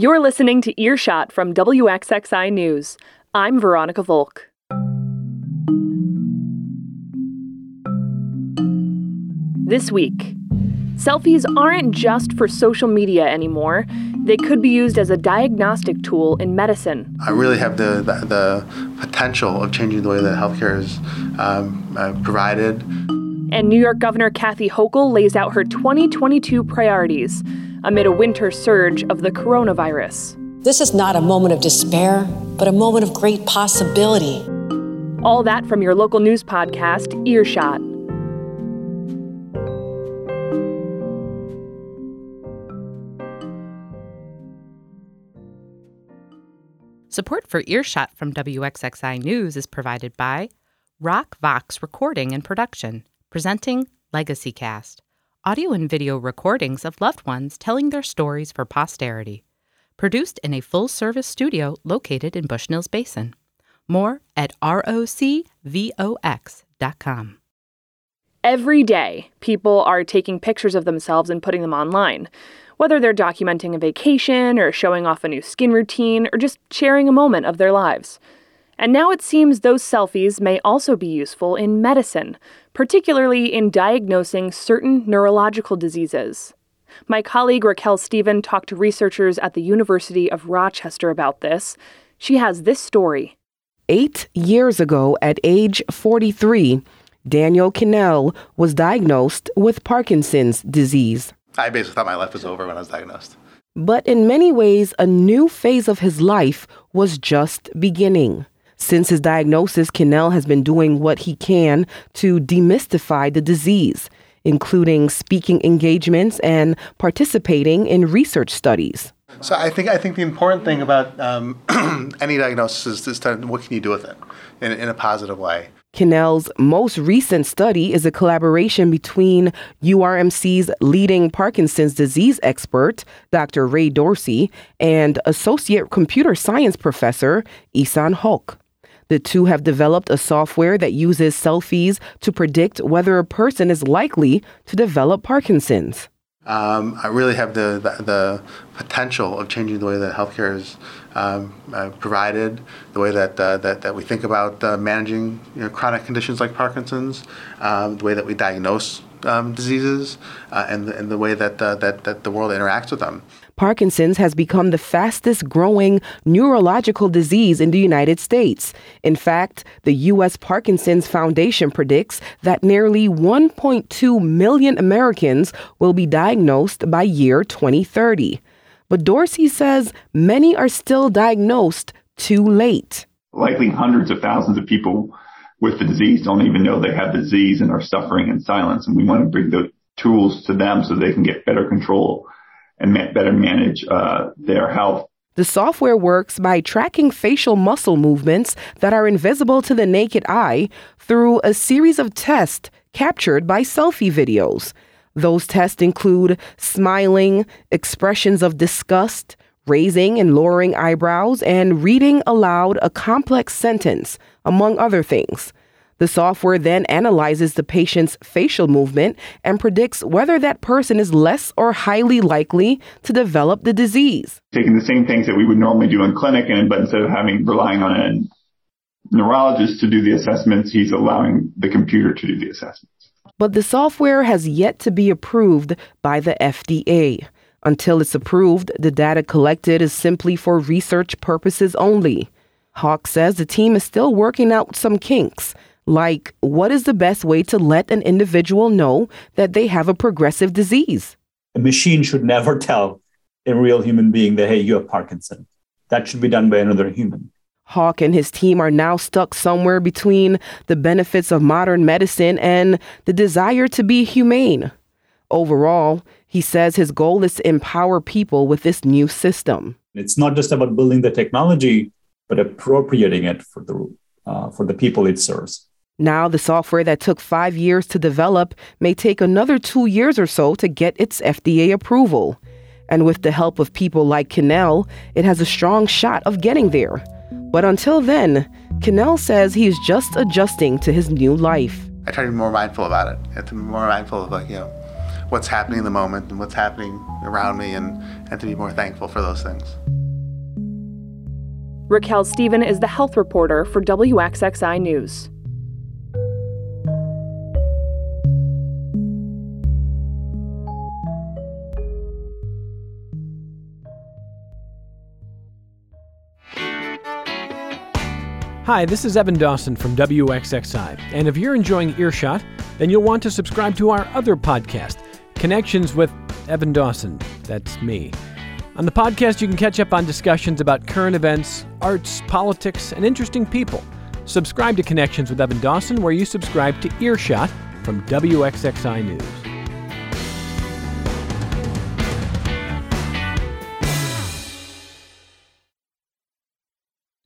You're listening to Earshot from WXXI News. I'm Veronica Volk. This week, selfies aren't just for social media anymore. They could be used as a diagnostic tool in medicine. I really have the, the, the potential of changing the way that healthcare is um, uh, provided. And New York Governor Kathy Hochul lays out her 2022 priorities amid a winter surge of the coronavirus. This is not a moment of despair, but a moment of great possibility. All that from your local news podcast, Earshot. Support for Earshot from WXXI News is provided by RocVox Recording and Production, presenting Legacy Cast, audio and video recordings of loved ones telling their stories for posterity. Produced in a full service studio located in Bushnell's Basin. More at rocvox.com. Every day, people are taking pictures of themselves and putting them online whether they're documenting a vacation or showing off a new skin routine or just sharing a moment of their lives. And now it seems those selfies may also be useful in medicine, particularly in diagnosing certain neurological diseases. My colleague Raquel Stephen talked to researchers at the University of Rochester about this. She has this story. Eight years ago, at age 43, Daniel Kinnell was diagnosed with Parkinson's disease. I basically thought my life was over when I was diagnosed. But in many ways, a new phase of his life was just beginning. Since his diagnosis, Kinnell has been doing what he can to demystify the disease, including speaking engagements and participating in research studies. So I think I think the important thing about um, any diagnosis is, is to, what can you do with it in, in a positive way. Kinnell's most recent study is a collaboration between URMC's leading Parkinson's disease expert, Dr. Ray Dorsey, and associate computer science professor, Ehsan Hoque. The two have developed a software that uses selfies to predict whether a person is likely to develop Parkinson's. Um, I really have the, the, the, potential of changing the way that healthcare is um, uh, provided, the way that, uh, that, that we think about uh, managing you know, chronic conditions like Parkinson's, um, the way that we diagnose um, diseases, uh, and, the, and the way that, uh, that, that the world interacts with them. Parkinson's has become the fastest growing neurological disease in the United States. In fact, the U.S. Parkinson's Foundation predicts that nearly 1.2 million Americans will be diagnosed by year 2030. But Dorsey says many are still diagnosed too late. Likely hundreds of thousands of people with the disease don't even know they have the disease and are suffering in silence. And we want to bring the tools to them so they can get better control and better manage uh, their health. The software works by tracking facial muscle movements that are invisible to the naked eye through a series of tests captured by selfie videos. Those tests include smiling, expressions of disgust, raising and lowering eyebrows, and reading aloud a complex sentence, among other things. The software then analyzes the patient's facial movement and predicts whether that person is less or highly likely to develop the disease. Taking the same things that we would normally do in clinic, and but instead of having relying on a neurologist to do the assessments, he's allowing the computer to do the assessments. But the software has yet to be approved by the FDA. Until it's approved, the data collected is simply for research purposes only. Hoque says the team is still working out some kinks like, what is the best way to let an individual know that they have a progressive disease? A machine should never tell a real human being that, hey, you have Parkinson. That should be done by another human. Hoque and his team are now stuck somewhere between the benefits of modern medicine and the desire to be humane. Overall, he says his goal is to empower people with this new system. It's not just about building the technology, but appropriating it for the, uh, for the people it serves. Now, the software that took five years to develop may take another two years or so to get its FDA approval. And with the help of people like Kinnell, it has a strong shot of getting there. But until then, Kinnell says he's just adjusting to his new life. I try to be more mindful about it. I have to be more mindful of like, you know, what's happening in the moment and what's happening around me and, and to be more thankful for those things. Raquel Stephen is the health reporter for WXXI News. Hi, this is Evan Dawson from WXXI. And if you're enjoying Earshot, then you'll want to subscribe to our other podcast, Connections with Evan Dawson. That's me. On the podcast, you can catch up on discussions about current events, arts, politics, and interesting people. Subscribe to Connections with Evan Dawson where you subscribe to Earshot from WXXI News.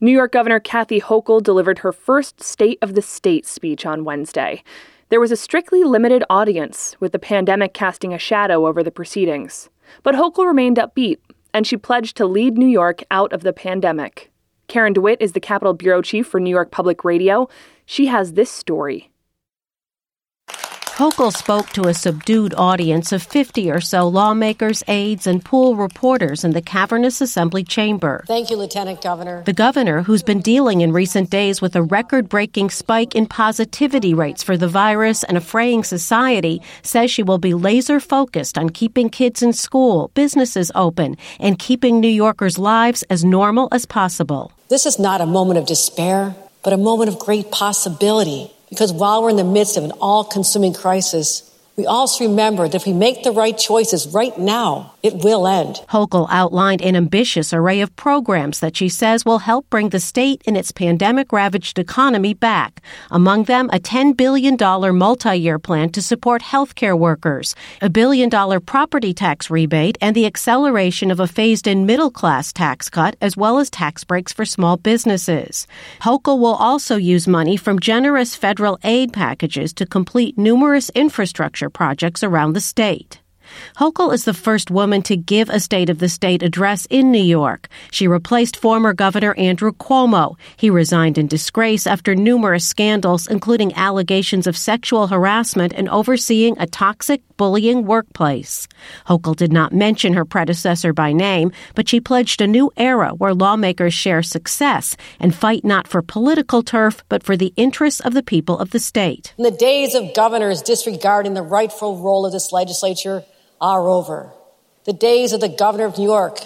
New York Governor Kathy Hochul delivered her first State of the State speech on Wednesday. There was a strictly limited audience, with the pandemic casting a shadow over the proceedings. But Hochul remained upbeat, and she pledged to lead New York out of the pandemic. Karen DeWitt is the Capitol Bureau Chief for New York Public Radio. She has this story. Hochul spoke to a subdued audience of 50 or so lawmakers, aides, and pool reporters in the cavernous assembly chamber. Thank you, Lieutenant Governor. The governor, who's been dealing in recent days with a record breaking spike in positivity rates for the virus and a fraying society, says she will be laser focused on keeping kids in school, businesses open, and keeping New Yorkers' lives as normal as possible. This is not a moment of despair, but a moment of great possibility. Because while we're in the midst of an all consuming crisis, we also remember that if we make the right choices right now, it will end. Hochul outlined an ambitious array of programs that she says will help bring the state and its pandemic ravaged economy back. Among them, a $10 billion multi year plan to support healthcare workers, a billion dollar property tax rebate, and the acceleration of a phased in middle class tax cut, as well as tax breaks for small businesses. Hochul will also use money from generous federal aid packages to complete numerous infrastructure projects around the state. Hochul is the first woman to give a State of the State address in New York. She replaced former Governor Andrew Cuomo. He resigned in disgrace after numerous scandals, including allegations of sexual harassment and overseeing a toxic, bullying workplace. Hochul did not mention her predecessor by name, but she pledged a new era where lawmakers share success and fight not for political turf, but for the interests of the people of the state. In the days of governors disregarding the rightful role of this legislature, are over. The days of the governor of New York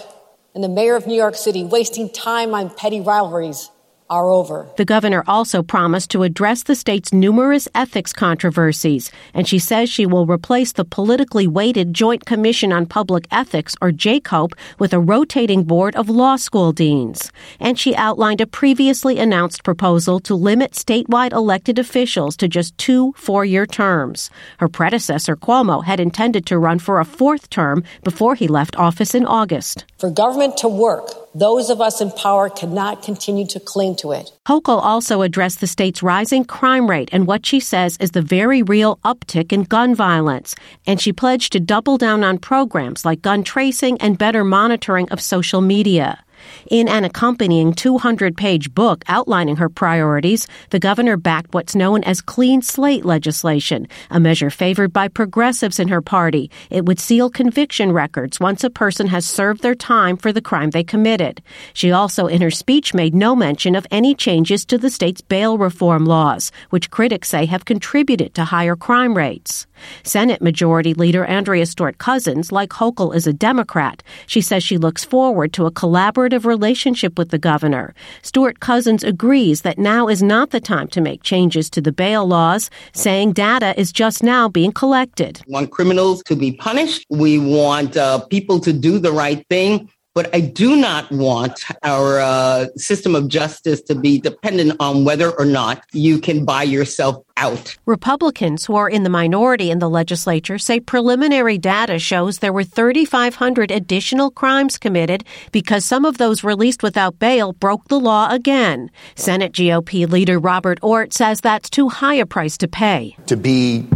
and the mayor of New York City wasting time on petty rivalries are over. The governor also promised to address the state's numerous ethics controversies, and she says she will replace the politically weighted Joint Commission on Public Ethics, or JCOPE, with a rotating board of law school deans. And she outlined a previously announced proposal to limit statewide elected officials to just two four year terms. Her predecessor, Cuomo, had intended to run for a fourth term before he left office in August. For government to work, those of us in power cannot continue to cling to it. Hochul also addressed the state's rising crime rate and what she says is the very real uptick in gun violence. And she pledged to double down on programs like gun tracing and better monitoring of social media. In an accompanying 200 page book outlining her priorities, the governor backed what's known as clean slate legislation, a measure favored by progressives in her party. It would seal conviction records once a person has served their time for the crime they committed. She also, in her speech, made no mention of any changes to the state's bail reform laws, which critics say have contributed to higher crime rates. Senate Majority Leader Andrea Stewart Cousins, like Hochul, is a Democrat. She says she looks forward to a collaborative relationship with the governor. Stewart Cousins agrees that now is not the time to make changes to the bail laws, saying data is just now being collected. We want criminals to be punished. We want uh, people to do the right thing. But I do not want our uh, system of justice to be dependent on whether or not you can buy yourself out. Republicans who are in the minority in the legislature say preliminary data shows there were 3,500 additional crimes committed because some of those released without bail broke the law again. Senate GOP leader Robert Ortt says that's too high a price to pay. To be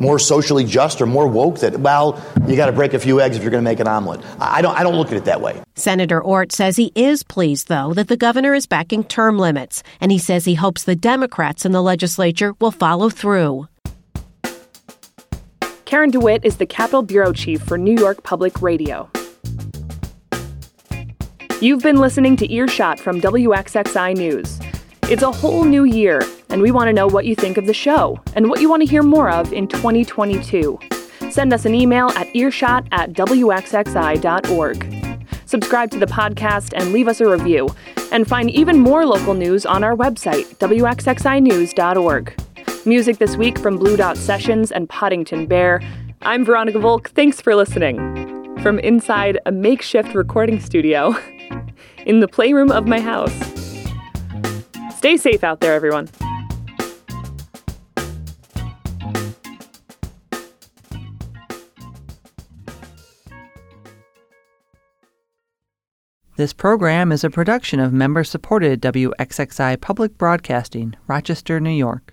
more socially just or more woke that well you got to break a few eggs if you're going to make an omelet i don't i don't look at it that way senator ortt says he is pleased though that the governor is backing term limits and he says he hopes the democrats in the legislature will follow through Karen DeWitt is the Capitol Bureau Chief for New York Public Radio. You've been listening to Earshot from WXXI News. It's a whole new year, and we want to know what you think of the show and what you want to hear more of in 2022. Send us an email at earshot at wxxi.org. Subscribe to the podcast and leave us a review. And find even more local news on our website, wxxinews.org. Music this week from Blue Dot Sessions and Poddington Bear. I'm Veronica Volk. Thanks for listening. From inside a makeshift recording studio in the playroom of my house. Stay safe out there, everyone. This program is a production of member supported WXXI Public Broadcasting, Rochester, New York.